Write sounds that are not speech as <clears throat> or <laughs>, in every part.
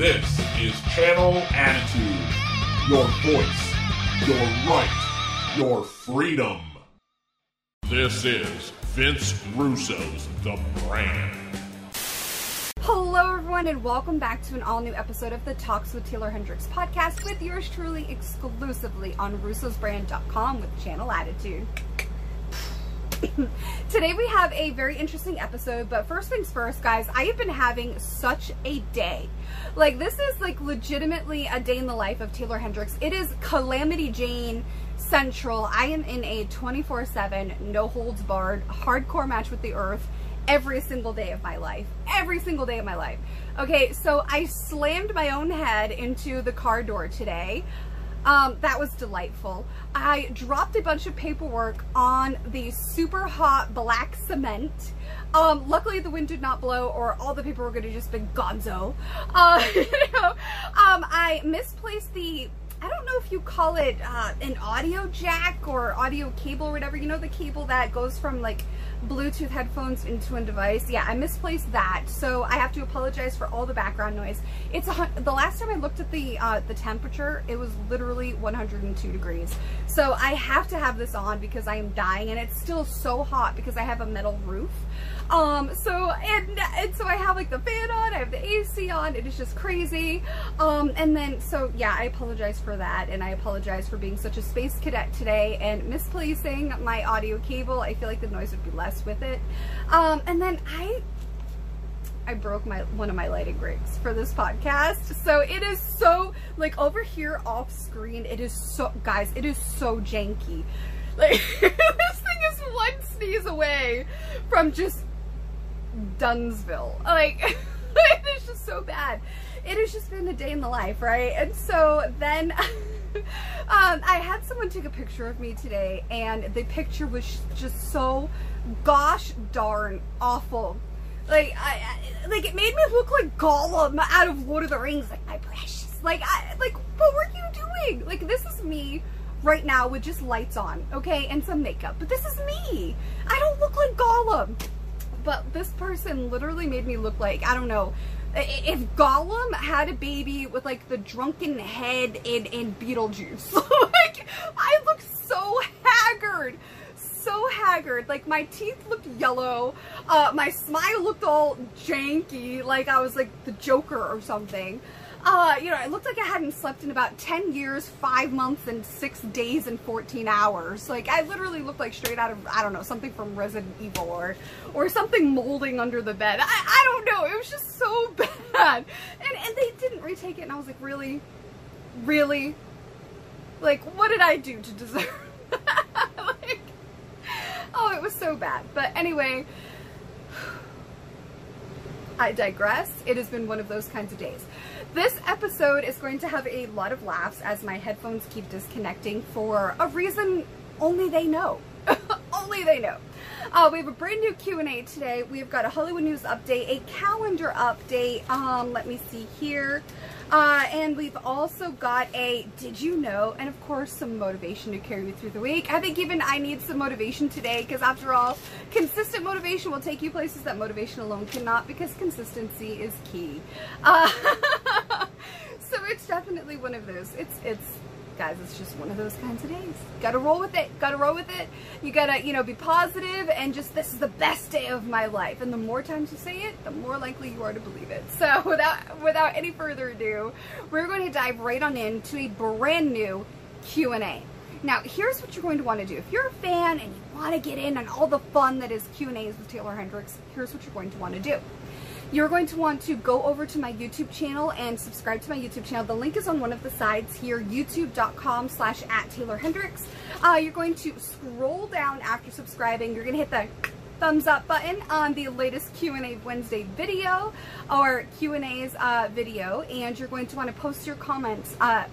This is Channel Attitude. Your voice, your right, your freedom. This is Vince Russo's The Brand. Hello, everyone, and welcome back to an all new episode of the Talks with Taeler Hendrix podcast with yours truly exclusively on russosbrand.com with Channel Attitude. <laughs> Today we have a very interesting episode, but first things first, guys, I have been having such a day. Like, this is like legitimately a day in the life of Taeler Hendrix. It is Calamity Jane Central. I am in a 24 7, no holds barred, hardcore match with the earth every single day of my life. Every single day of my life. Okay, so I slammed my own head into the car door today. Um, that was delightful. I dropped a bunch of paperwork on the super hot black cement. Um, luckily the wind did not blow or all the paperwork would have just been gonzo. <laughs> Uh, you know, um, I misplaced the I don't know if you call it uh, an audio jack or audio cable or whatever. You know the cable that goes from like Bluetooth headphones into a device. Yeah, I misplaced that, so I have to apologize for all the background noise. It's a, the last time I looked at the uh, the temperature, it was literally 102 degrees. So I have to have this on because I am dying, and it's still so hot because I have a metal roof. Um, so, and, and so I have like the fan on, I have the AC on, it is just crazy. Um, and then, so yeah, I apologize for that, and I apologize for being such a space cadet today and misplacing my audio cable. I feel like the noise would be less with it. Um, and then I, I broke my one of my lighting rigs for this podcast. So it is so like over here off screen, it is so guys, it is so janky. <laughs> Like this thing is one sneeze away from just Dunsville. Like, <laughs> it's just so bad. It has just been a day in the life, right? And so then <laughs> um, I had someone take a picture of me today, and the picture was just so gosh darn awful. Like, I, I, like it made me look like Gollum out of Lord of the Rings, like my precious. Like, I, like, what were you doing? Like, this is me right now with just lights on, okay, and some makeup. But this is me. I don't look like Gollum but this person literally made me look like, I don't know, if Gollum had a baby with like the drunken head in, in Beetlejuice. <laughs> like, I look so haggard. So haggard. Like my teeth looked yellow. Uh, my smile looked all janky. Like I was like the Joker or something uh, you know, it looked like I hadn't slept in about 10 years, 5 months, and 6 days and 14 hours. Like, I literally looked like straight out of, I don't know, something from Resident Evil or, or something molding under the bed. I, I don't know. It was just so <laughs> bad. And, and they didn't retake it, and I was like, really? Really? Like, what did I do to deserve <laughs> like, oh, it was so bad. But anyway, <sighs> I digress. It has been one of those kinds of days. This episode is going to have a lot of laughs as my headphones keep disconnecting for a reason only they know. <laughs> only they know. Uh, we have a brand new Q&A today. We've got a Hollywood News update, a calendar update. Um, let me see here. Uh, and we've also got a did you know and of course some motivation to carry you through the week. I think even I need some motivation today because after all consistent motivation will take you places that motivation alone cannot because consistency is key. Uh, <laughs> so it's definitely one of those. It's it's guys, it's just one of those kinds of days. Gotta roll with it. Gotta roll with it. You gotta, you know, be positive and just, this is the best day of my life. And the more times you say it, the more likely you are to believe it. So <laughs> without, without any further ado, we're going to dive right on into a brand new Q&A. Now, here's what you're going to want to do. If you're a fan and you want to get in on all the fun that is Q&As with Taeler Hendrix, here's what you're going to want to do you're going to want to go over to my YouTube channel and subscribe to my YouTube channel. The link is on one of the sides here, youtube.com slash at Taeler Hendrix. Uh, you're going to scroll down after subscribing. You're going to hit the thumbs up button on the latest Q&A Wednesday video or Q&A's uh, video and you're going to want to post your comments uh,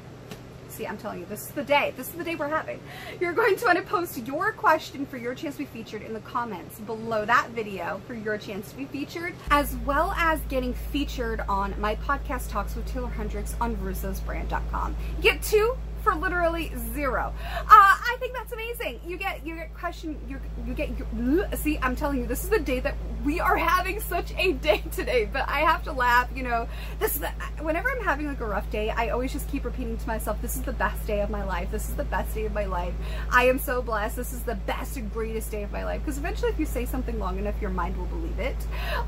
See, I'm telling you, this is the day. This is the day we're having. You're going to want to post your question for your chance to be featured in the comments below that video for your chance to be featured, as well as getting featured on my podcast talks with Taeler Hendrix on russosbrand.com. Get two for literally zero. Uh, I think that's amazing. You get you get question you you get your, see. I'm telling you, this is the day that we are having such a day <laughs> today. But I have to laugh. You know, this is the, whenever I'm having like a rough day, I always just keep repeating to myself, "This is the best day of my life. This is the best day of my life. I am so blessed. This is the best and greatest day of my life." Because eventually, if you say something long enough, your mind will believe it.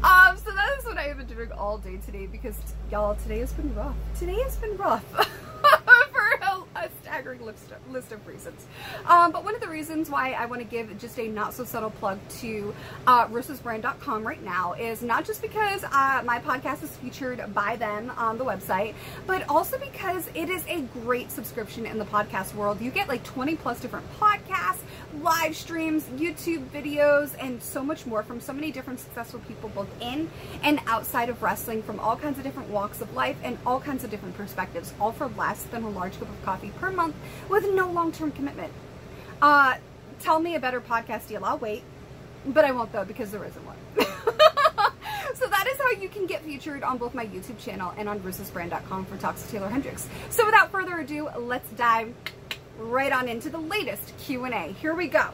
Um, so that is what I have been doing all day today. Because y'all, today has been rough. Today has been rough. <laughs> staggering list, list of reasons. Um, but one of the reasons why I want to give just a not so subtle plug to uh, RussosBrand.com right now is not just because uh, my podcast is featured by them on the website, but also because it is a great subscription in the podcast world. You get like 20 plus different podcasts, live streams, YouTube videos, and so much more from so many different successful people, both in and outside of wrestling, from all kinds of different walks of life and all kinds of different perspectives, all for less than a large cup of coffee per month with no long term commitment. Uh, tell me a better podcast deal. I'll wait, but I won't though because there isn't one. <laughs> so that is how you can get featured on both my YouTube channel and on RussosBrand.com for Talks with Taeler Hendrix. So without further ado, let's dive right on into the latest Q&A. Here we go.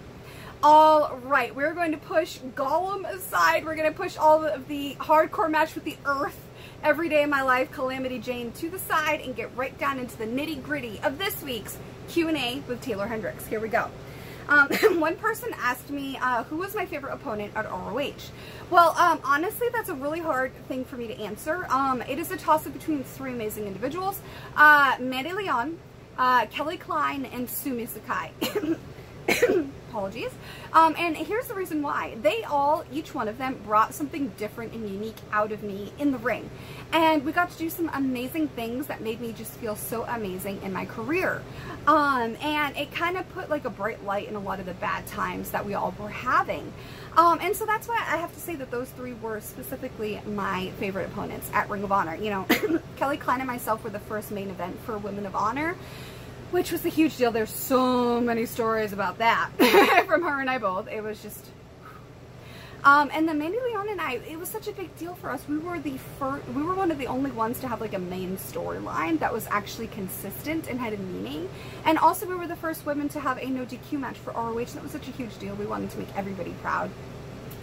All right, we're going to push Gollum aside. We're going to push all of the hardcore match with the Earth every day of my life, Calamity Jane, to the side and get right down into the nitty gritty of this week's Q&A with Taeler Hendrix. Here we go. Um, <laughs> one person asked me uh, who was my favorite opponent at ROH. Well, um, honestly, that's a really hard thing for me to answer. Um, it is a toss-up between three amazing individuals. Uh, Mandy Leon, uh, Kelly Klein, and Sumi Sakai. <laughs> <coughs> Apologies. Um, and here's the reason why. They all, each one of them, brought something different and unique out of me in the ring. And we got to do some amazing things that made me just feel so amazing in my career. Um, and it kind of put like a bright light in a lot of the bad times that we all were having. Um, and so that's why I have to say that those three were specifically my favorite opponents at Ring of Honor. You know, <coughs> Kelly Klein and myself were the first main event for Women of Honor which was a huge deal. There's so many stories about that <laughs> from her and I both. It was just. Um, and then Mandy Leon and I, it was such a big deal for us. We were the first, we were one of the only ones to have like a main storyline that was actually consistent and had a meaning. And also we were the first women to have a no DQ match for ROH. And that was such a huge deal. We wanted to make everybody proud.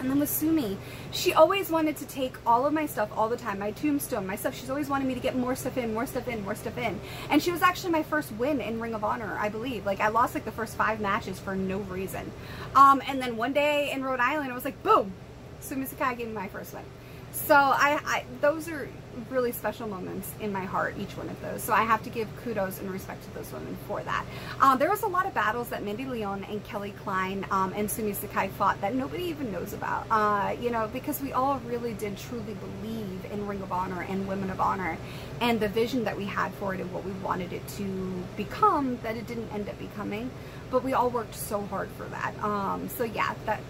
And then with Sumi, she always wanted to take all of my stuff all the time, my tombstone, my stuff. She's always wanted me to get more stuff in, more stuff in, more stuff in. And she was actually my first win in Ring of Honor, I believe. Like I lost like the first five matches for no reason. Um, and then one day in Rhode Island, I was like, boom, Sumi Sakai gave me my first win. So I, I, those are really special moments in my heart, each one of those. So I have to give kudos and respect to those women for that. Um, there was a lot of battles that Mandy Leon and Kelly Klein um, and Sumi Sakai fought that nobody even knows about. Uh, you know, because we all really did truly believe in Ring of Honor and Women of Honor and the vision that we had for it and what we wanted it to become that it didn't end up becoming. But we all worked so hard for that. Um, so yeah, that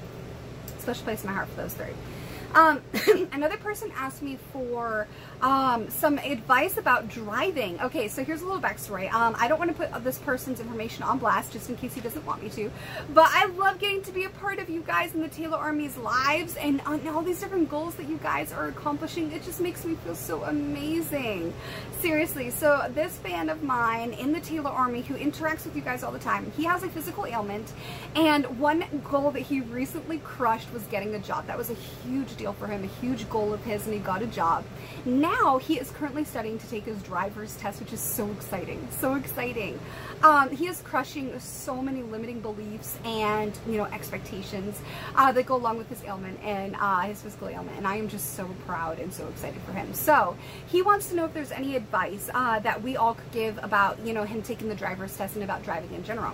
special place in my heart for those three. Um, <laughs> another person asked me for um, some advice about driving. Okay, so here's a little backstory. Um, I don't want to put this person's information on blast just in case he doesn't want me to, but I love getting to be a part of you guys in the Taeler Army's lives and on all these different goals that you guys are accomplishing. It just makes me feel so amazing. Seriously, so this fan of mine in the Taeler Army who interacts with you guys all the time, he has a physical ailment, and one goal that he recently crushed was getting a job. That was a huge deal for him, a huge goal of his, and he got a job. Now now he is currently studying to take his driver's test, which is so exciting, so exciting. Um, he is crushing so many limiting beliefs and, you know, expectations uh, that go along with his ailment and uh, his physical ailment. And I am just so proud and so excited for him. So he wants to know if there's any advice uh, that we all could give about, you know, him taking the driver's test and about driving in general.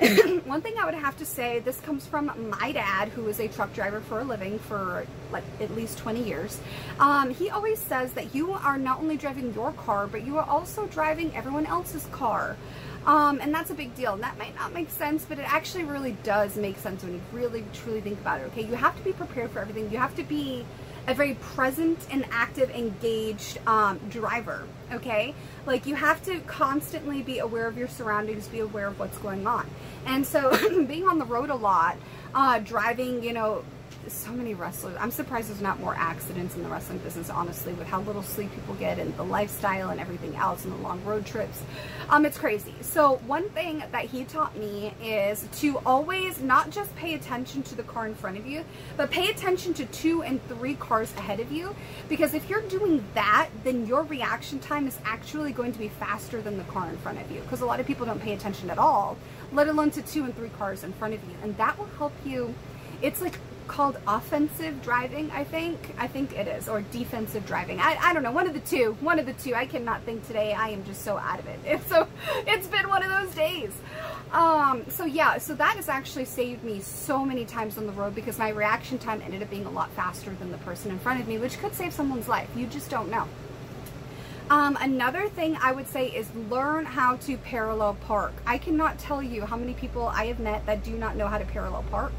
<laughs> one thing I would have to say, this comes from my dad, who is a truck driver for a living for like at least 20 years. Um, he always says that you are not only driving your car, but you are also driving everyone else's car. Um, and that's a big deal. And that might not make sense, but it actually really does make sense when you really truly think about it. Okay, you have to be prepared for everything. You have to be a very present and active, engaged um, driver. Okay, like you have to constantly be aware of your surroundings, be aware of what's going on. And so, <laughs> being on the road a lot, uh, driving, you know, so many wrestlers. I'm surprised there's not more accidents in the wrestling business, honestly, with how little sleep people get and the lifestyle and everything else and the long road trips. Um, it's crazy. So one thing that he taught me is to always not just pay attention to the car in front of you, but pay attention to two and three cars ahead of you. Because if you're doing that, then your reaction time is actually going to be faster than the car in front of you. Because a lot of people don't pay attention at all, let alone to two and three cars in front of you. And that will help you. It's like called offensive driving, I think. I think it is, or defensive driving. I, I don't know, one of the two. One of the two. I cannot think today. I am just so out of it. It's <laughs> so it's been one of those days. Um, so yeah, so that has actually saved me so many times on the road because my reaction time ended up being a lot faster than the person in front of me, which could save someone's life. You just don't know. Um, another thing I would say is learn how to parallel park. I cannot tell you how many people I have met that do not know how to parallel park.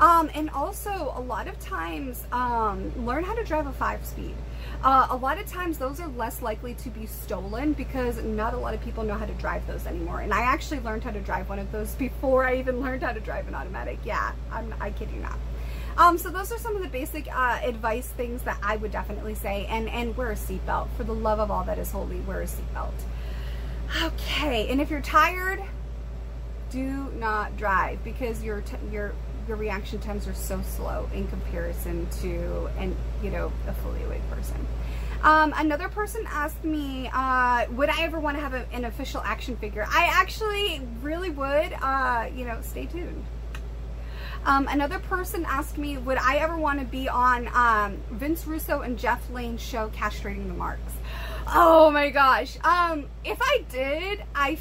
Um, and also, a lot of times, um, learn how to drive a five speed. Uh, a lot of times, those are less likely to be stolen because not a lot of people know how to drive those anymore. And I actually learned how to drive one of those <laughs> before I even learned how to drive an automatic. Yeah, I'm, I kid you not. Um, so those are some of the basic uh, advice things that I would definitely say. And, and wear a seatbelt. For the love of all that is holy, wear a seatbelt. Okay, and if you're tired, do not drive because you're, you're your reaction times are so slow in comparison to and you know a fully awake person. Um, another person asked me, uh, would I ever want to have a, an official action figure? I actually really would. Uh, you know, stay tuned. Um, another person asked me, would I ever want to be on um, Vince Russo and Jeff Lane's show, Castrating the Marks? Oh my gosh. Um, if I did, I,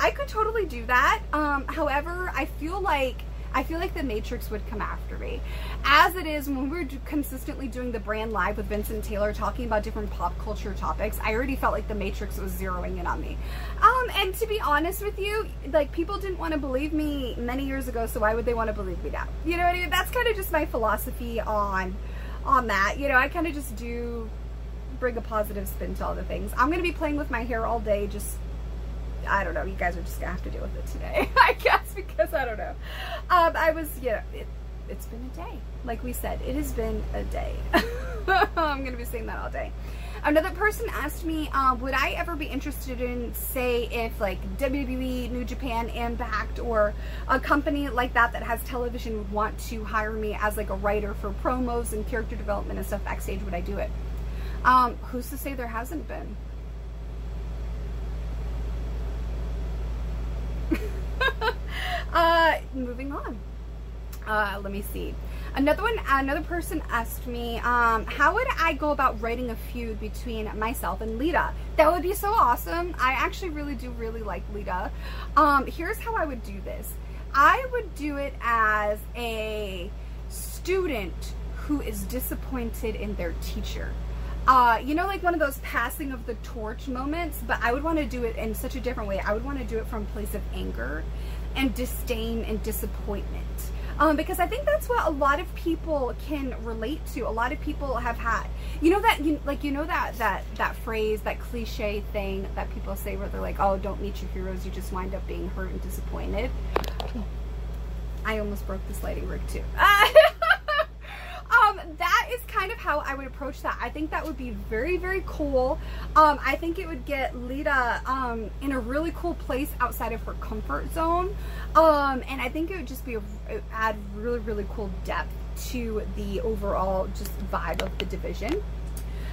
I could totally do that. Um, however, I feel like I feel like the Matrix would come after me. As it is, when we are consistently doing the brand live with Vincent Taylor talking about different pop culture topics, I already felt like the Matrix was zeroing in on me. Um, and to be honest with you, like people didn't want to believe me many years ago, so why would they want to believe me now? You know what I mean? That's kind of just my philosophy on on that. You know, I kind of just do bring a positive spin to all the things. I'm going to be playing with my hair all day, just I don't know. You guys are just gonna have to deal with it today, <laughs> I guess, because I don't know. Um, I was, you know, it, it's been a day. Like we said, it has been a day. <laughs> I'm gonna be saying that all day. Another person asked me, uh, would I ever be interested in, say, if like WWE, New Japan, Impact, or a company like that that has television would want to hire me as like a writer for promos and character development and stuff backstage, would I do it? Um, who's to say there hasn't been? <laughs> uh, moving on. Uh, let me see. Another one, another person asked me, um, how would I go about writing a feud between myself and Lita? That would be so awesome. I actually really do really like Lita. Um, here's how I would do this. I would do it as a student who is disappointed in their teacher uh, you know, like one of those passing of the torch moments, but I would want to do it in such a different way. I would want to do it from a place of anger and disdain and disappointment. Um, because I think that's what a lot of people can relate to. A lot of people have had, you know, that, you, like, you know, that, that, that phrase, that cliche thing that people say where they're like, oh, don't meet your heroes. You just wind up being hurt and disappointed. I almost broke this lighting rig too. <laughs> um, that is kind of how I would approach that. I think that would be very, very cool. Um, I think it would get Lita um, in a really cool place outside of her comfort zone. Um, and I think it would just be a, add really, really cool depth to the overall just vibe of the division.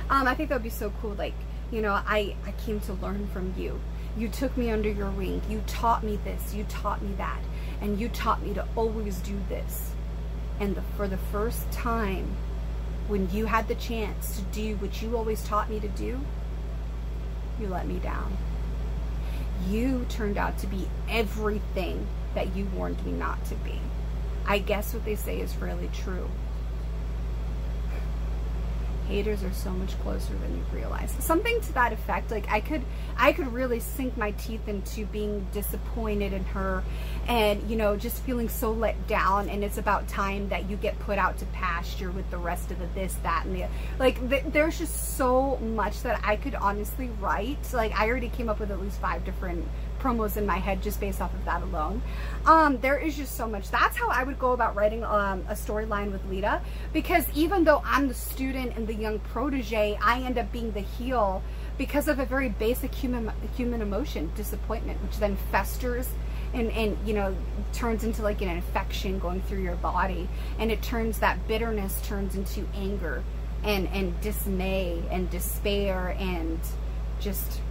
Um, I think that would be so cool. Like, you know, I, I came to learn from you. You took me under your wing. You taught me this. You taught me that. And you taught me to always do this and the, for the first time, when you had the chance to do what you always taught me to do, you let me down. You turned out to be everything that you warned me not to be. I guess what they say is really true haters are so much closer than you realize. Something to that effect like i could i could really sink my teeth into being disappointed in her and you know just feeling so let down and it's about time that you get put out to pasture with the rest of the this that and the like th- there's just so much that i could honestly write. Like i already came up with at least five different promos in my head just based off of that alone. Um, there is just so much. That's how I would go about writing um, a storyline with Lita because even though I'm the student and the young protege, I end up being the heel because of a very basic human human emotion, disappointment, which then festers and, and you know turns into like an infection going through your body and it turns that bitterness turns into anger and and dismay and despair and just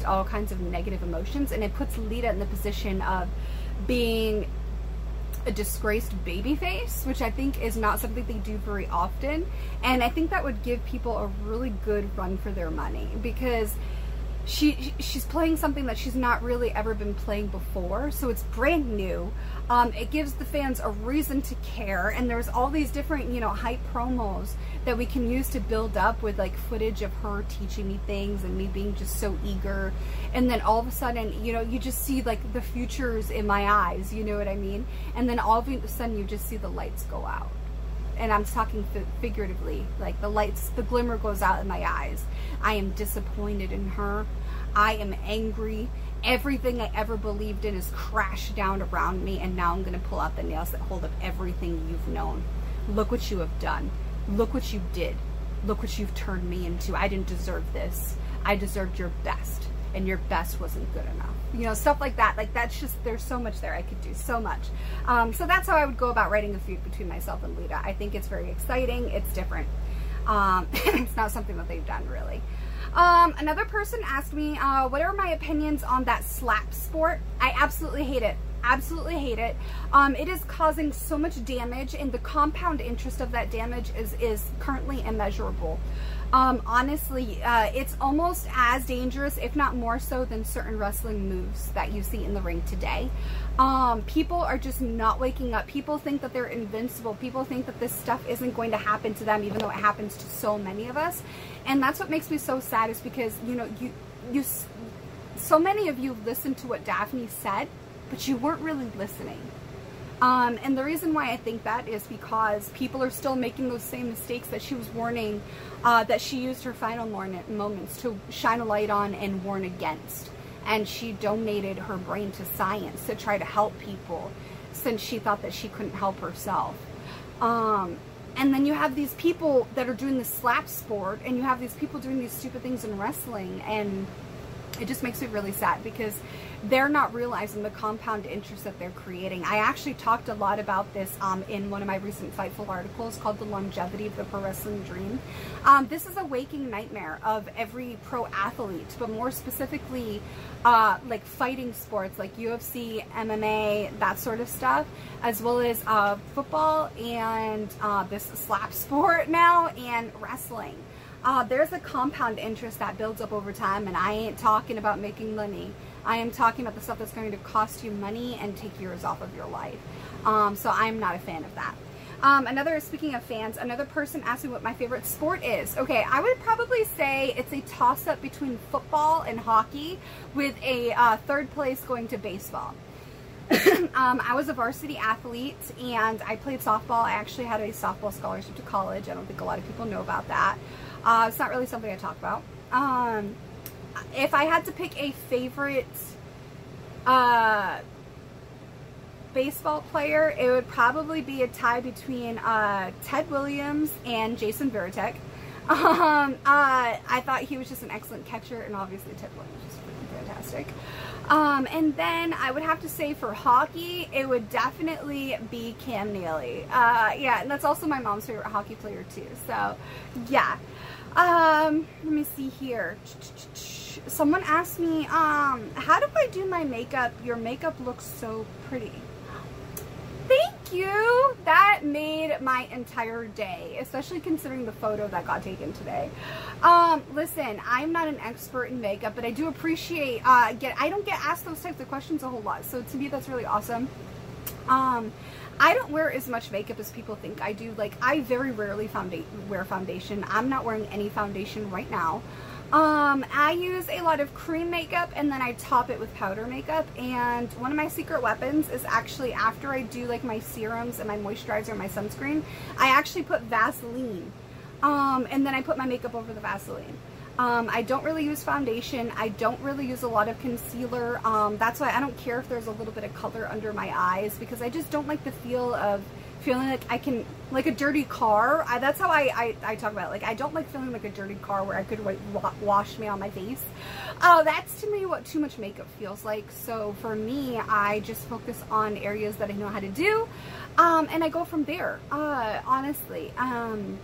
just all kinds of negative emotions and it puts Lita in the position of being a disgraced baby face, which I think is not something they do very often. And I think that would give people a really good run for their money because she she's playing something that she's not really ever been playing before so it's brand new um, it gives the fans a reason to care and there's all these different you know hype promos that we can use to build up with like footage of her teaching me things and me being just so eager and then all of a sudden you know you just see like the futures in my eyes you know what i mean and then all of a sudden you just see the lights go out and I'm talking figuratively, like the lights, the glimmer goes out in my eyes. I am disappointed in her. I am angry. Everything I ever believed in is crashed down around me, and now I'm going to pull out the nails that hold up everything you've known. Look what you have done. Look what you did. Look what you've turned me into. I didn't deserve this. I deserved your best, and your best wasn't good enough you know, stuff like that. Like that's just, there's so much there I could do, so much. Um, so that's how I would go about writing a feud between myself and Lita. I think it's very exciting. It's different. Um, <laughs> it's not something that they've done really. Um, another person asked me, uh, what are my opinions on that slap sport? I absolutely hate it absolutely hate it. Um, it is causing so much damage and the compound interest of that damage is, is currently immeasurable. Um, honestly, uh, it's almost as dangerous, if not more so, than certain wrestling moves that you see in the ring today. Um, people are just not waking up. People think that they're invincible. People think that this stuff isn't going to happen to them, even though it happens to so many of us. And that's what makes me so sad is because, you know, you, you, so many of you listened to what Daffney said, but you weren't really listening. Um, and the reason why I think that is because people are still making those same mistakes that she was warning, uh, that she used her final moments to shine a light on and warn against. And she donated her brain to science to try to help people since she thought that she couldn't help herself. Um, and then you have these people that are doing the slap sport, and you have these people doing these stupid things in wrestling, and it just makes me really sad because they're not realizing the compound interest that they're creating. I actually talked a lot about this um, in one of my recent Fightful articles called The Longevity of the Pro Wrestling Dream. Um, this is a waking nightmare of every pro athlete, but more specifically, uh, like fighting sports like UFC, MMA, that sort of stuff, as well as uh, football and uh, this slap <laughs> sport now and wrestling. Uh, there's a compound interest that builds up over time, and I ain't talking about making money. I am talking about the stuff that's going to cost you money and take years off of your life. Um, so I'm not a fan of that. Um, another, speaking of fans, another person asked me what my favorite sport is. Okay, I would probably say it's a toss up between football and hockey, with a uh, third place going to baseball. <coughs> um, I was a varsity athlete and I played softball. I actually had a softball scholarship to college. I don't think a lot of people know about that. Uh, it's not really something I talk about. Um, if I had to pick a favorite uh, baseball player, it would probably be a tie between uh, Ted Williams and Jason Varitek. <laughs> Um, uh, I thought he was just an excellent catcher, and obviously Ted Williams was freaking fantastic. Um, and then I would have to say for hockey, it would definitely be Cam Neely. Uh, yeah, and that's also my mom's favorite hockey player too. So, yeah. Um, let me see here. Someone asked me, um, how do I do my makeup? Your makeup looks so pretty. Thank you. That made my entire day, especially considering the photo that got taken today. Um, listen, I'm not an expert in makeup, but I do appreciate, uh, get, I don't get asked those types of questions a whole lot. So to me, that's really awesome. Um, I don't wear as much makeup as people think I do. Like, I very rarely founda wear foundation. I'm not wearing any foundation right now. Um, I use a lot of cream makeup and then I top it with powder makeup. And one of my secret weapons is actually after I do like my serums and my moisturizer and my sunscreen, I actually put Vaseline. Um, and then I put my makeup over the Vaseline. Um, I don't really use foundation. I don't really use a lot of concealer. Um, that's why I don't care if there's a little bit of color under my eyes because I just don't like the feel of feeling like I can, like a dirty car. I, that's how I, I, I, talk about it. Like, I don't like feeling like a dirty car where I could like, wash me on my face. Oh, that's to me what too much makeup feels like. So for me, I just focus on areas that I know how to do. Um, and I go from there, uh, honestly. Um,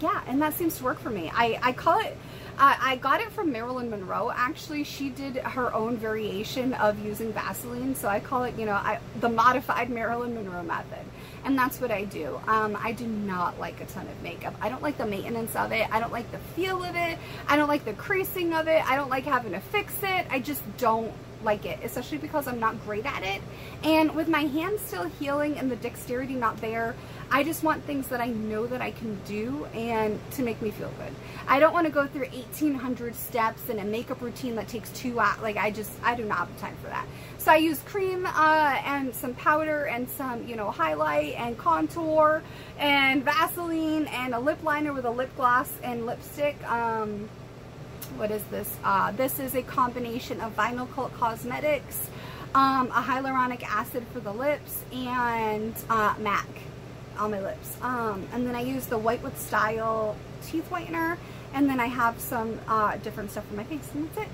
yeah, and that seems to work for me. I, I call it I got it from Marilyn Monroe. Actually, she did her own variation of using Vaseline, so I call it, you know, I, the modified Marilyn Monroe method. And that's what I do. Um, I do not like a ton of makeup. I don't like the maintenance of it. I don't like the feel of it. I don't like the creasing of it. I don't like having to fix it. I just don't like it, especially because I'm not great at it. And with my hands still healing and the dexterity not there, I just want things that I know that I can do and to make me feel good. I don't want to go through 1800 steps and a makeup routine that takes two hours. Like I just, I do not have time for that. So I use cream uh, and some powder and some, you know, highlight and contour and Vaseline and a lip liner with a lip gloss and lipstick. Um, what is this? Uh, this is a combination of Vinyl Cult Cosmetics, um, a hyaluronic acid for the lips, and uh, MAC on my lips. Um, and then I use the White with Style teeth whitener. And then I have some uh, different stuff for my face. And that's it.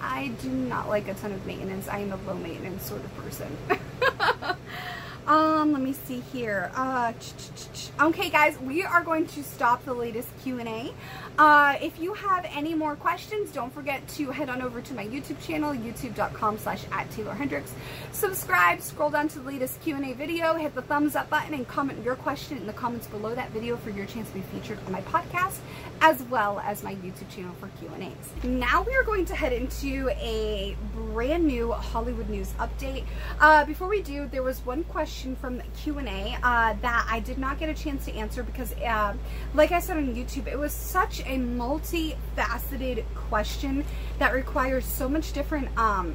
I do not like a ton of maintenance. I am a low maintenance sort of person. <laughs> Um, let me see here. Uh, okay, guys, we are going to stop the latest Q&A. Uh, if you have any more questions, don't forget to head on over to my YouTube channel, youtube.com slash at Taeler Hendrix. Subscribe, scroll down to the latest Q&A video, hit the thumbs up button, and comment your question in the comments below that video for your chance to be featured on my podcast, as well as my YouTube channel for Q&As. Now we are going to head into a brand new Hollywood news update. Uh, before we do, there was one question from the Q&A uh, that I did not get a chance to answer because, uh, like I said on YouTube, it was such a multifaceted question that requires so much different um,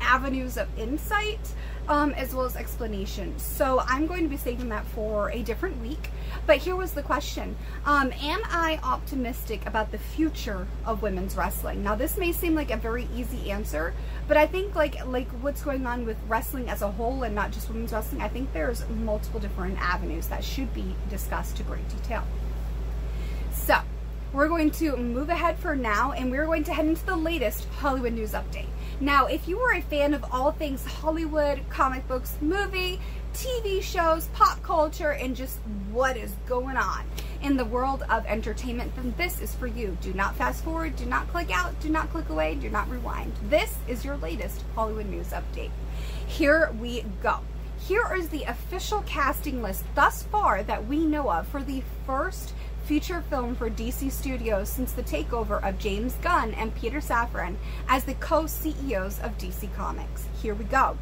avenues of insight um, as well as explanation. So I'm going to be saving that for a different week. But here was the question. Um, am I optimistic about the future of women's wrestling? Now this may seem like a very easy answer, but I think like like what's going on with wrestling as a whole and not just women's wrestling, I think there's multiple different avenues that should be discussed to great detail. So we're going to move ahead for now and we're going to head into the latest Hollywood news update. Now, if you are a fan of all things Hollywood, comic books, movie, TV shows, pop culture, and just what is going on in the world of entertainment, then this is for you. Do not fast forward, do not click out, do not click away, do not rewind. This is your latest Hollywood news update. Here we go. Here is the official casting list thus far that we know of for the first feature film for DC Studios since the takeover of James Gunn and Peter Safran as the co-CEOs of DC Comics. Here we go.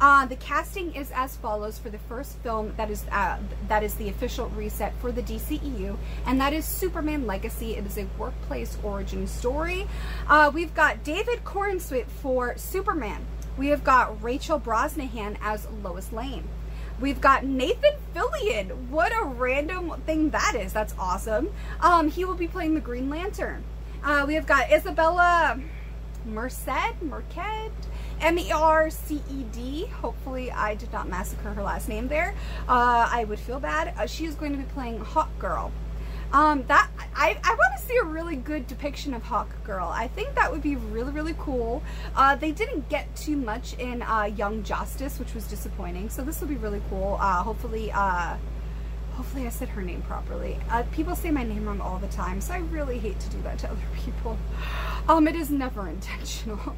Uh, the casting is as follows for the first film that is uh, that is the official reset for the DCEU, and that is Superman Legacy. It is a workplace origin story. Uh, we've got David Corenswet for Superman. We have got Rachel Brosnahan as Lois Lane. We've got Nathan Fillion. What a random thing that is. That's awesome. Um, he will be playing the Green Lantern. Uh, we have got Isabella Merced, Merced, M-E-R-C-E-D. Hopefully I did not massacre her last name there. Uh, I would feel bad. Uh, she is going to be playing Hawk Girl. Um, that I, I want to see a really good depiction of Hawk Girl. I think that would be really, really cool. Uh, they didn't get too much in uh, Young Justice, which was disappointing. So this will be really cool. Uh, hopefully, uh, hopefully I said her name properly. Uh, people say my name wrong all the time, so I really hate to do that to other <laughs> people. Um, it is never intentional.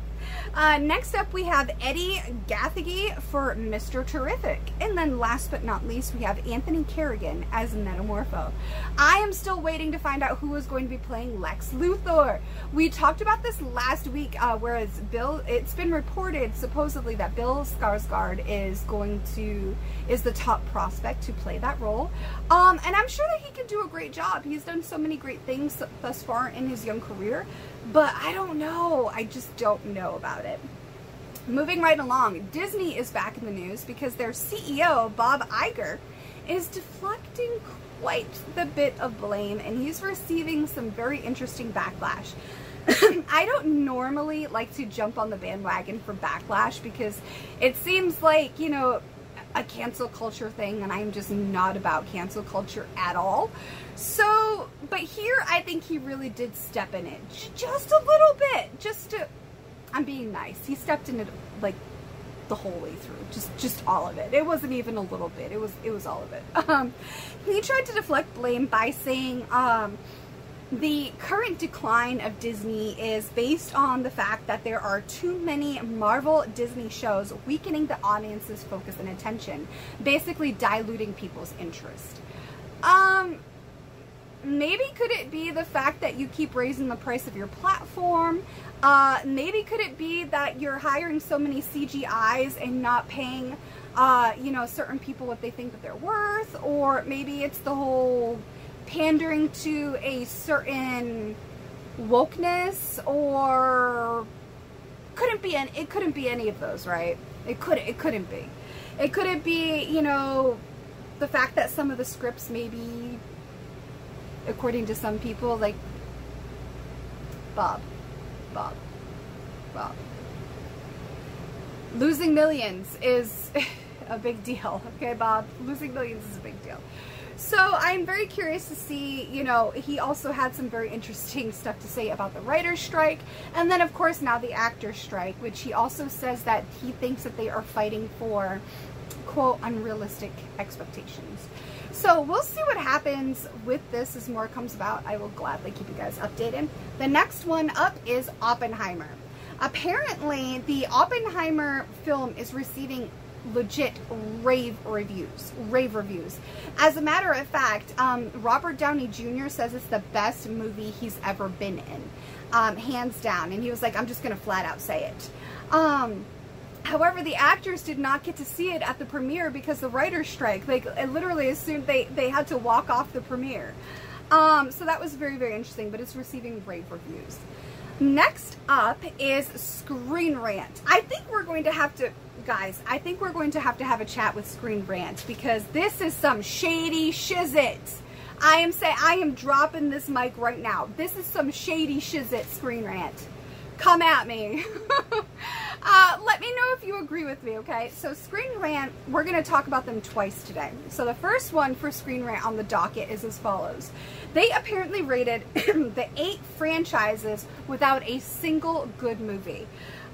Uh, next up, we have Eddie Gathegi for Mr. Terrific. And then last but not least, we have Anthony Carrigan as Metamorpho. I am still waiting to find out who is going to be playing Lex Luthor. We talked about this last week, uh, whereas Bill, it's been reported supposedly that Bill Skarsgård is going to, is the top prospect to play that role. Um, and I'm sure that he can do a great job. He's done so many great things thus far in his young career. But I don't know. I just don't know about it. Moving right along, Disney is back in the news because their CEO, Bob Iger, is deflecting quite the bit of blame and he's receiving some very interesting backlash. <coughs> I don't normally like to jump on the bandwagon for backlash because it seems like, you know, a cancel culture thing and I'm just not about cancel culture at all. So, but here I think he really did step in it just a little bit, just to, I'm being nice. He stepped in it like the whole way through, just just all of it. It wasn't even a little bit. It was it was all of it. <laughs> Um, he tried to deflect blame by saying um, the current decline of Disney is based on the fact that there are too many Marvel Disney shows weakening the audience's focus and attention, basically diluting people's interest. Um, maybe could it be the fact that you keep raising the price of your platform? Uh, maybe could it be that you're hiring so many CGIs and not paying, uh, you know, certain people what they think that they're worth? Or maybe it's the whole pandering to a certain wokeness or couldn't be any, it couldn't be any of those, right? It could it couldn't be. It couldn't be, you know, the fact that some of the scripts maybe according to some people like Bob. Bob. Bob. Losing millions is <laughs> a big deal. Okay, Bob? Losing millions is a big deal. So I'm very curious to see, you know, he also had some very interesting stuff to say about the writer's strike. And then, of course, now the actor's strike, which he also says that he thinks that they are fighting for, quote, unrealistic expectations. So we'll see what happens with this as more comes about. I will gladly keep you guys updated. The next one up is Oppenheimer. Apparently, the Oppenheimer film is receiving legit rave reviews. Rave reviews. As a matter of fact, um, Robert Downey Jr. says it's the best movie he's ever been in, um, hands down. And he was like, I'm just going to flat out say it. Um, however, the actors did not get to see it at the premiere because the writer's strike. Like, literally, as soon they, they had to walk off the premiere. Um, so that was very, very interesting, but it's receiving rave reviews. Next up is Screen Rant. I think we're going to have to guys, I think we're going to have to have a chat with Screen Rant because this is some shady shizit. I am saying, I am dropping this mic right now. This is some shady shizit Screen Rant. Come at me. <laughs> uh, let me know if you agree with me, okay? So Screen Rant, we're going to talk about them twice today. So the first one for Screen Rant on the docket is as follows. They apparently rated <clears throat> the eight franchises without a single good movie.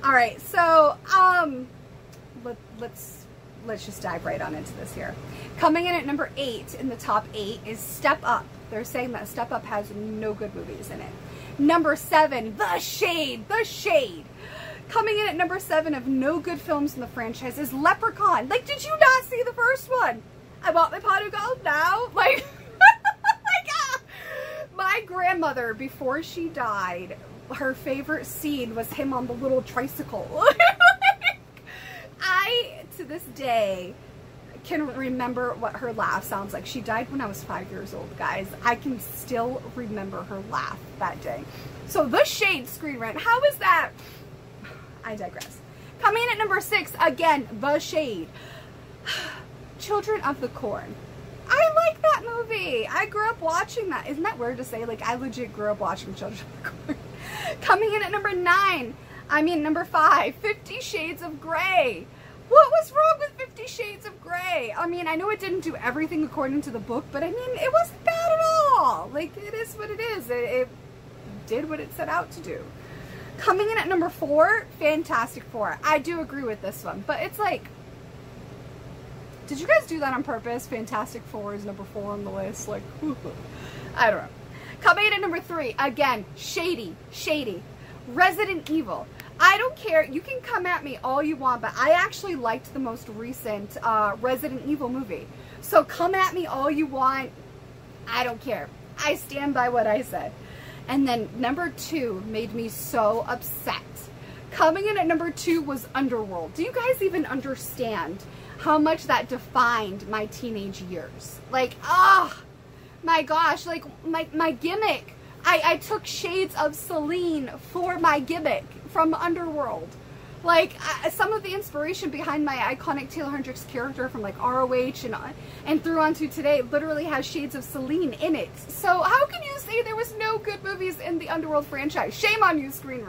All right, so um, let, let's let's just dive right on into this here. Coming in at number eight in the top eight is Step Up. They're saying that Step Up has no good movies in it. Number seven, The Shade. The Shade. Coming in at number seven of no good films in the franchise is Leprechaun. Like, did you not see the first one? I bought my pot of gold now. <laughs> Like, like ah. my grandmother, before she died, her favorite scene was him on the little tricycle. <laughs> I, to this day, can remember what her laugh sounds like. She died when I was five years old, guys. I can still remember her laugh that day. So the Shade Screen Rant, how is that? I digress. Coming in at number six, again, The Shade. <sighs> Children of the Corn. I like that movie. I grew up watching that. Isn't that weird to say? Like, I legit grew up watching Children of the Corn. <laughs> Coming in at number nine, I mean, number five, Fifty Shades of Grey. What was wrong with Fifty Shades of Grey? I mean, I know it didn't do everything according to the book, but I mean, it wasn't bad at all. Like, it is what it is. It, it did what it set out to do. Coming in at number four, Fantastic Four. I do agree with this one, but it's like, did you guys do that on purpose? Fantastic Four is number four on the list. Like, <laughs> I don't know. Coming in at number three, again, shady, shady. Resident Evil. I don't care. You can come at me all you want, but I actually liked the most recent uh, Resident Evil movie. So come at me all you want. I don't care. I stand by what I said. And then number two made me so upset. Coming in at number two was Underworld. Do you guys even understand how much that defined my teenage years? Like, ah, oh, my gosh, like my, my gimmick I, I took shades of Selene for my gimmick from Underworld. Like some of the inspiration behind my iconic Taeler Hendrix character from like ROH and and through onto today literally has shades of Selene in it. So how can you say there was no good movies in the Underworld franchise? Shame on you, Screen.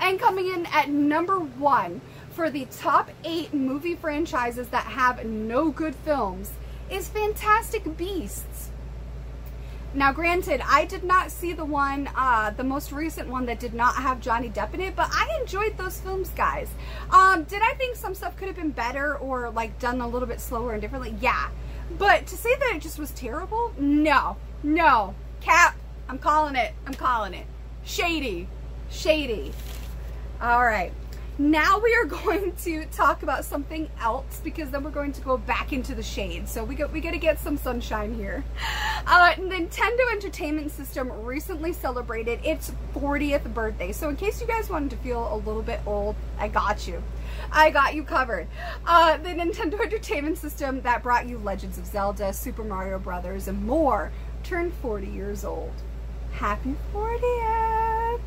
And coming in at number one for the top eight movie franchises that have no good films is Fantastic Beasts. Now, granted, I did not see the one, uh, the most recent one that did not have Johnny Depp in it, but I enjoyed those films, guys. Um, did I think some stuff could have been better or like done a little bit slower and differently? Yeah. But to say that it just was terrible? No. No. Cap, I'm calling it. I'm calling it. Shady. Shady. All right. Now we are going to talk about something else because then we're going to go back into the shade. So we got we got to get some sunshine here. Uh, Nintendo Entertainment System recently celebrated its 40th birthday. So in case you guys wanted to feel a little bit old, I got you. I got you covered. Uh, the Nintendo <laughs> Entertainment System that brought you Legends of Zelda, Super Mario Brothers, and more turned 40 years old. Happy 40th!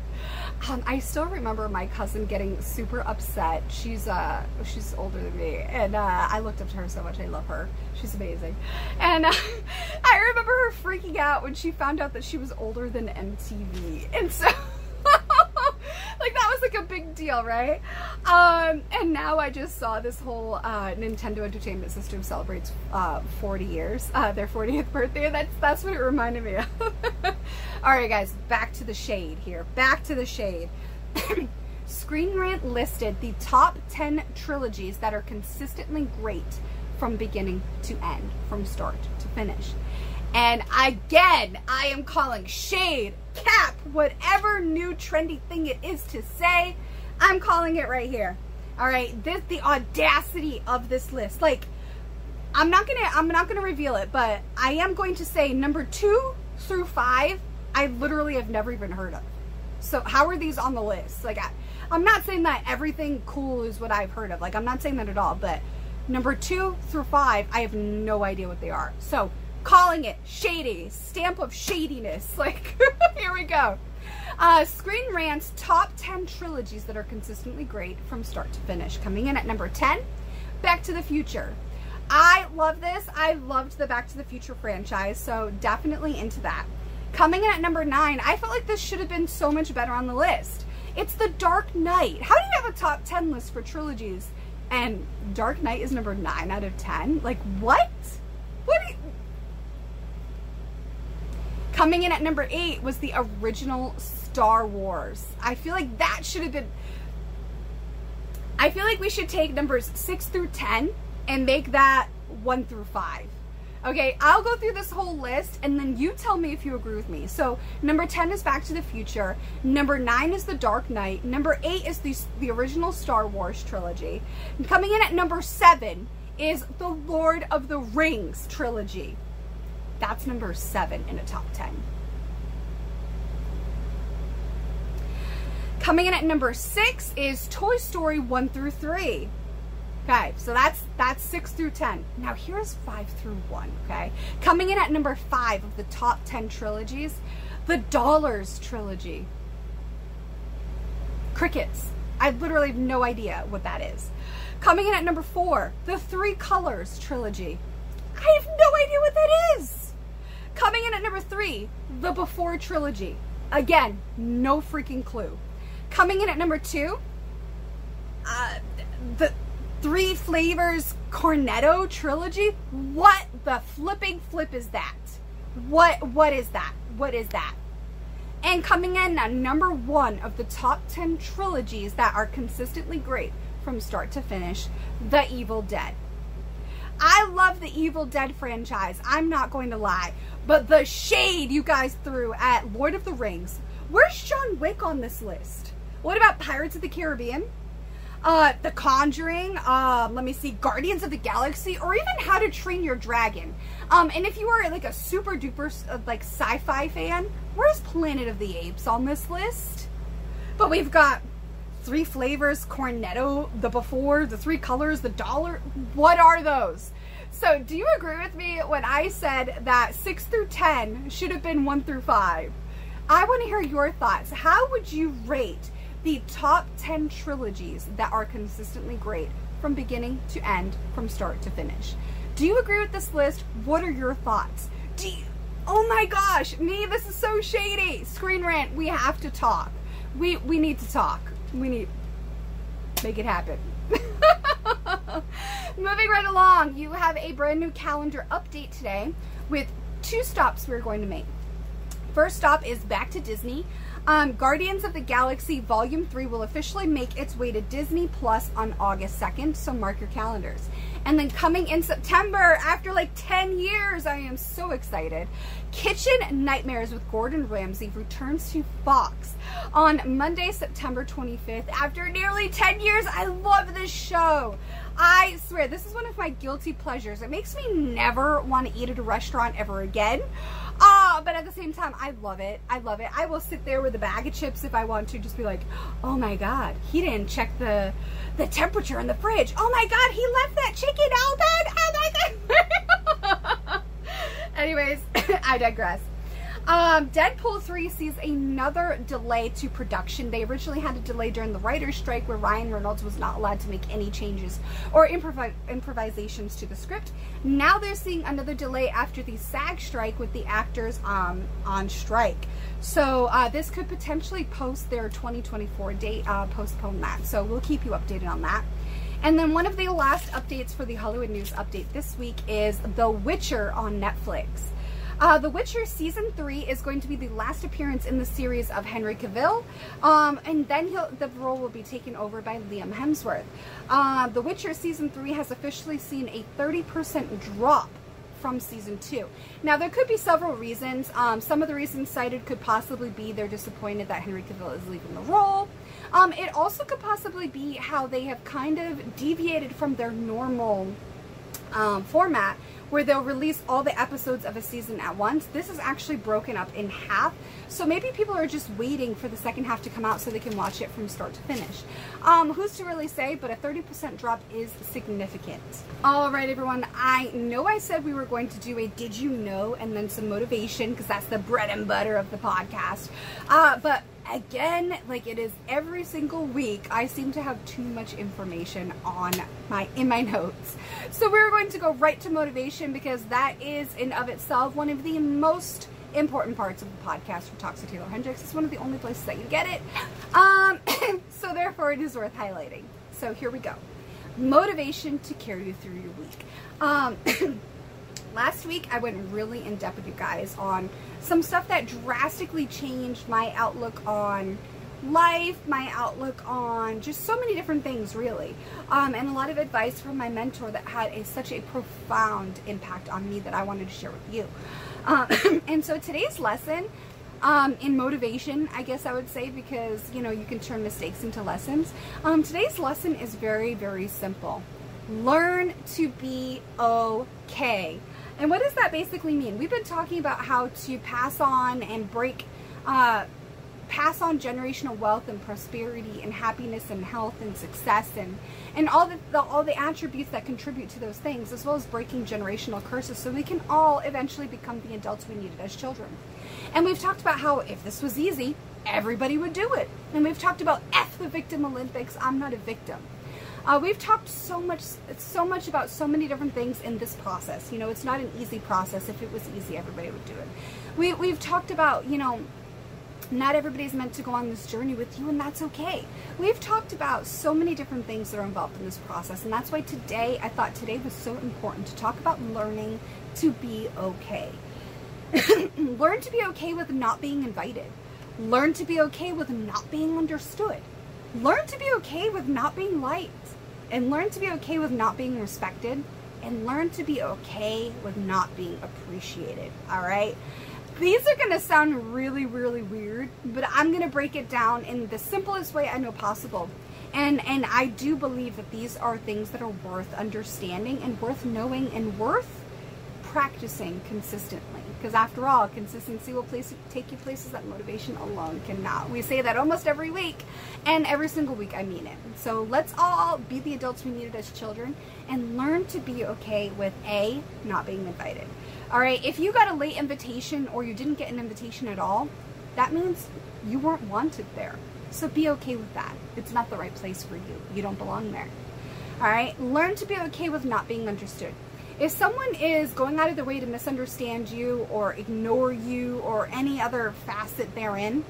Um, I still remember my cousin getting super upset. She's uh she's older than me, and uh, I looked up to her so much. I love her. She's amazing, and uh, <laughs> I remember her freaking out when she found out that she was older than MTV, and so. <laughs> like that was like a big deal, right? Um, and now I just saw this whole uh, Nintendo Entertainment System celebrates uh, 40 years, uh, their 40th birthday. That's that's what it reminded me of. <laughs> All right, guys, back to the shade here. Back to the shade. <coughs> Screen Rant listed the top 10 trilogies that are consistently great from beginning to end, from start to finish. And again, I am calling shade, cap, whatever new trendy thing it is to say, I'm calling it right here. All right, this the audacity of this list. Like, I'm not gonna I'm not gonna reveal it, but I am going to say number two through five, I literally have never even heard of. So how are these on the list? Like, I, I'm not saying that everything cool is what I've heard of. Like, I'm not saying that at all. But number two through five, I have no idea what they are. So calling it shady, stamp of shadiness. <laughs> Like, here we go. Uh, Screen Rant's top 10 trilogies that are consistently great from start to finish. Coming in at number 10, Back to the Future. I love this. I loved the Back to the Future franchise, so definitely into that. Coming in at number 9, I felt like this should have been so much better on the list. It's The Dark Knight. How do you have a top 10 list for trilogies and Dark Knight is number 9 out of 10? Like, what? What you, Coming in at number eight was the original Star Wars. I feel like that should have been. I feel like we should take numbers six through 10 and make that one through five. Okay, I'll go through this whole list and then you tell me if you agree with me. So, number 10 is Back to the Future. Number 9 is The Dark Knight. Number 8 is the, the original Star Wars trilogy. Coming in at number 7 is The Lord of the Rings trilogy. That's number seven in a top 10. Coming in at number six is Toy Story 1 through 3. Okay, so that's that's 6 through 10. Now here's 5 through 1, okay? Coming in at number 5 of the top 10 trilogies, the Dollars trilogy. Crickets. I literally have no idea what that is. Coming in at number 4, the Three Colors trilogy. I have no idea what that is. Coming in at number three, the Before trilogy. Again, no freaking clue. Coming in at number two, uh, the Three Flavors Cornetto trilogy. What the flipping flip is that? What what is that? What is that? And coming in at number one of the top 10 trilogies that are consistently great from start to finish, The Evil Dead. I love the Evil Dead franchise. I'm not going to lie. But the shade you guys threw at Lord of the Rings. Where's John Wick on this list? What about Pirates of the Caribbean? Uh, The Conjuring, um, let me see, Guardians of the Galaxy, or even How to Train Your Dragon. Um, and if you are like a super duper uh, like sci-fi fan, where's Planet of the Apes on this list? But we've got three flavors, Cornetto, the before, the three colors, the dollar. What are those? So, do you agree with me when I said that 6 through 10 should have been 1 through 5? I want to hear your thoughts. How would you rate the top 10 trilogies that are consistently great from beginning to end, from start to finish. Do you agree with this list? What are your thoughts? Do you, oh my gosh, me, this is so shady. Screen rant, we have to talk. We we need to talk. We need make it happen. <laughs> Moving right along, you have a brand new calendar update today with two stops we're going to make. First stop is back to Disney. Um, Guardians of the Galaxy Volume 3 will officially make its way to Disney Plus on August 2nd, so mark your calendars. And then coming in September, after like 10 years, I am so excited. Kitchen Nightmares with Gordon Ramsay returns to Fox on Monday, September 25th. After nearly 10 years, I love this show. I swear, this is one of my guilty pleasures. It makes me never want to eat at a restaurant ever again. Ah, but at the same time, I love it. I love it. I will sit there with a bag of chips if I want to, just be like, oh my god, he didn't check the the temperature in the fridge. Oh my god, he left that chicken my god. <laughs> Anyways, <coughs> I digress. Um, Deadpool 3 sees another delay to production. They originally had a delay during the writer's strike where Ryan Reynolds was not allowed to make any changes or improv- improvisations to the script. Now they're seeing another delay after the SAG strike with the actors um, on strike. So uh, this could potentially post their 2024 date, uh, postpone that. So we'll keep you updated on that. And then one of the last updates for the Hollywood News update this week is The Witcher on Netflix. Uh, the Witcher season three is going to be the last appearance in the series of Henry Cavill, um, and then the role will be taken over by Liam Hemsworth. Uh, the Witcher season three has officially seen a 30% drop from season two. Now, there could be several reasons. Um, some of the reasons cited could possibly be they're disappointed that Henry Cavill is leaving the role. Um, it also could possibly be how they have kind of deviated from their normal um, format where they'll release all the episodes of a season at once. This is actually broken up in half. So maybe people are just waiting for the second half to come out so they can watch it from start to finish. Um, who's to really say, but a 30% drop is significant. All right, everyone, I know I said we were going to do a did you know and then some motivation because that's the bread and butter of the podcast. Uh, but again, like it is every single week, I seem to have too much information on my in my notes. So we're going to go right to motivation because that is in of itself one of the most important parts of the podcast for with Taeler Hendrix. It's one of the only places that you get it. Um, <coughs> so therefore it is worth highlighting. So here we go. Motivation to carry you through your week. Um, <coughs> last week I went really in depth with you guys on some stuff that drastically changed my outlook on life, my outlook on just so many different things, really. Um, and a lot of advice from my mentor that had a, such a profound impact on me that I wanted to share with you. Um, <clears throat> and so today's lesson um, in motivation, I guess I would say, because you know you can turn mistakes into lessons. Um, today's lesson is very, very simple. Learn to be okay. And what does that basically mean? We've been talking about how to pass on and break, uh, pass on generational wealth and prosperity and happiness and health and success and and all the, the, all the attributes that contribute to those things, as well as breaking generational curses, so we can all eventually become the adults we needed as children. And we've talked about how if this was easy, everybody would do it. And we've talked about F the victim Olympics. I'm not a victim. Uh, we've talked so much, so much about so many different things in this process. You know, it's not an easy process. If it was easy, everybody would do it. We, we've talked about, you know, not everybody's meant to go on this journey with you, and that's okay. We've talked about so many different things that are involved in this process, and that's why today, I thought today was so important to talk about learning to be okay. <coughs> Learn to be okay with not being invited. Learn to be okay with not being understood. Learn to be okay with not being liked and learn to be okay with not being respected and learn to be okay with not being appreciated. All right. These are going to sound really, really weird, but I'm going to break it down in the simplest way I know possible. And and I do believe that these are things that are worth understanding and worth knowing and worth practicing consistently. Because after all, consistency will place, take you places that motivation alone cannot. We say that almost every week, and every single week I mean it. So let's all be the adults we needed as children and learn to be okay with A, not being invited. All right, if you got a late invitation or you didn't get an invitation at all, that means you weren't wanted there. So be okay with that. It's not the right place for you. You don't belong there. All right? Learn to be okay with not being understood. If someone is going out of their way to misunderstand you or ignore you or any other facet therein,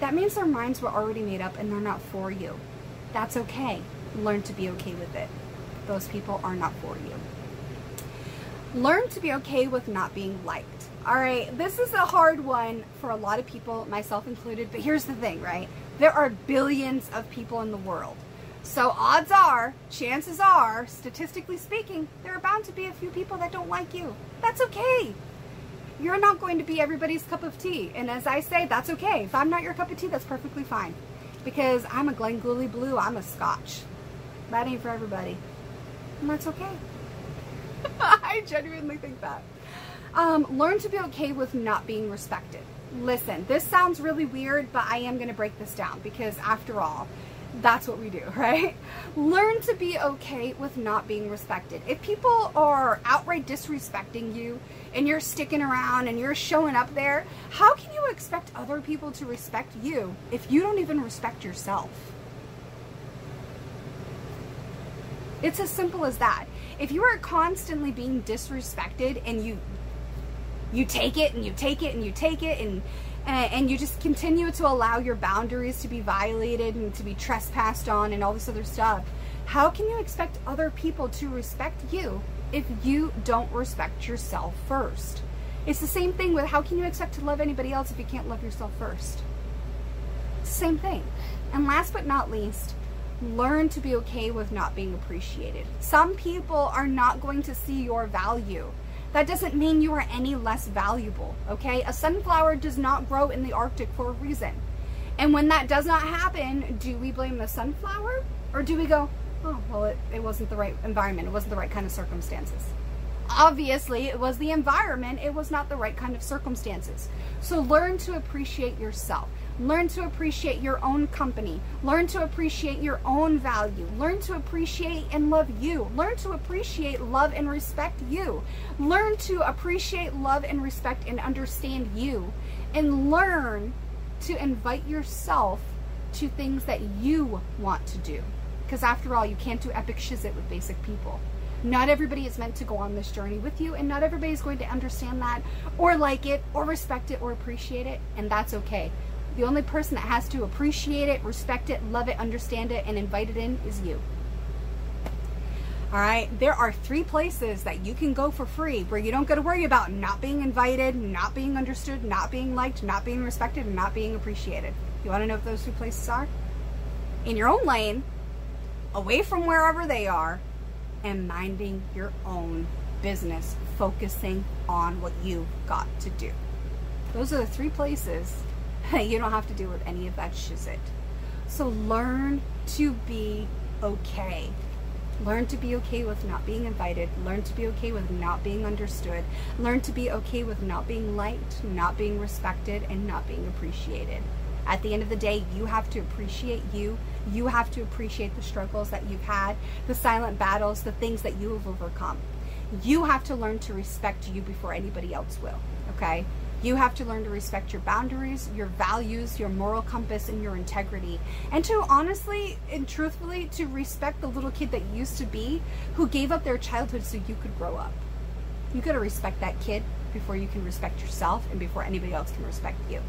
that means their minds were already made up and they're not for you. That's okay. Learn to be okay with it. Those people are not for you. Learn to be okay with not being liked. All right, this is a hard one for a lot of people, myself included, but here's the thing, right? There are billions of people in the world. So odds are, chances are, statistically speaking, there are bound to be a few people that don't like you. That's okay. You're not going to be everybody's cup of tea. And as I say, that's okay. If I'm not your cup of tea, that's perfectly fine. Because I'm a Glengoolie Blue, I'm a Scotch. That ain't for everybody. And that's okay. <laughs> I genuinely think that. Um, learn to be okay with not being respected. Listen, this sounds really weird, but I am going to break this down because after all, that's what we do, <laughs> right? Learn to be okay with not being respected. If people are outright disrespecting you and you're sticking around and you're showing up there, how can you expect other people to respect you if you don't even respect yourself? It's as simple as that. If you are constantly being disrespected and you you take it and you take it and you take it and and, you just continue to allow your boundaries to be violated and to be trespassed on and all this other stuff, how can you expect other people to respect you if you don't respect yourself first? It's the same thing with how can you expect to love anybody else if you can't love yourself first? Same thing. And last but not least, learn to be okay with not being appreciated. Some people are not going to see your value that doesn't mean you are any less valuable, okay? A sunflower does not grow in the Arctic for a reason. And when that does not happen, do we blame the sunflower? Or do we go, oh, well, it, it wasn't the right environment, it wasn't the right kind of circumstances? Obviously, it was the environment, it was not the right kind of circumstances. So learn to appreciate yourself. Learn to appreciate your own company. Learn to appreciate your own value. Learn to appreciate and love you. Learn to appreciate, love, and respect you. Learn to appreciate, love, and respect and understand you. And learn to invite yourself to things that you want to do. Because after all, you can't do epic shizit with basic people. Not everybody is meant to go on this journey with you, and not everybody is going to understand that, or like it, or respect it, or appreciate it, and that's okay. The only person that has to appreciate it, respect it, love it, understand it, and invite it in is you. All right, there are three places that you can go for free where you don't got to worry about not being invited, not being understood, not being liked, not being respected, and not being appreciated. You want to know what those three places are? In your own lane, away from wherever they are, and minding your own business, focusing on what you've got to do. Those are the three places <laughs> you don't have to deal with any of that shit. So learn to be okay. Learn to be okay with not being invited. Learn to be okay with not being understood. Learn to be okay with not being liked, not being respected, and not being appreciated. At the end of the day, you have to appreciate you. You have to appreciate the struggles that you've had, the silent battles, the things that you have overcome. You have to learn to respect you before anybody else will, okay? You have to learn to respect your boundaries, your values, your moral compass, and your integrity. And to honestly and truthfully, to respect the little kid that used to be who gave up their childhood so you could grow up. You got to respect that kid before you can respect yourself and before anybody else can respect you.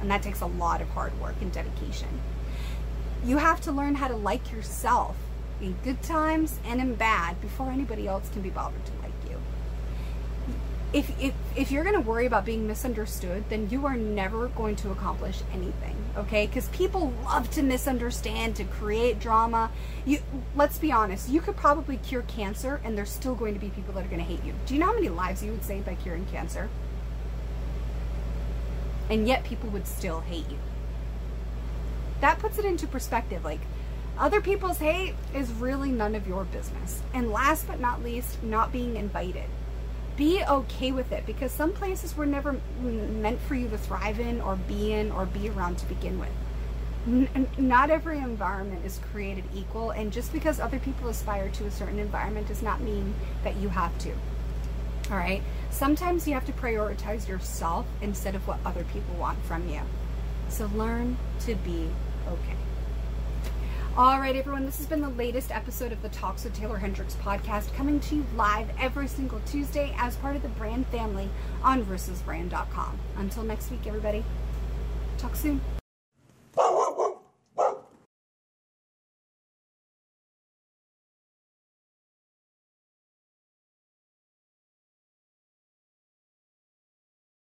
And that takes a lot of hard work and dedication. You have to learn how to like yourself in good times and in bad before anybody else can be bothered to if, if, if you're going to worry about being misunderstood, then you are never going to accomplish anything, okay? Because people love to misunderstand, to create drama. You, let's be honest, you could probably cure cancer, and there's still going to be people that are going to hate you. Do you know how many lives you would save by curing cancer? And yet people would still hate you. That puts it into perspective. Like, other people's hate is really none of your business. And last but not least, not being invited be okay with it because some places were never meant for you to thrive in or be in or be around to begin with. N- not every environment is created equal, and just because other people aspire to a certain environment does not mean that you have to. All right? Sometimes you have to prioritize yourself instead of what other people want from you. So learn to be okay. All right, everyone, this has been the latest episode of the Talks with Taeler Hendrix podcast coming to you live every single Tuesday as part of the brand family on versusbrand.com. Until next week, everybody, talk soon.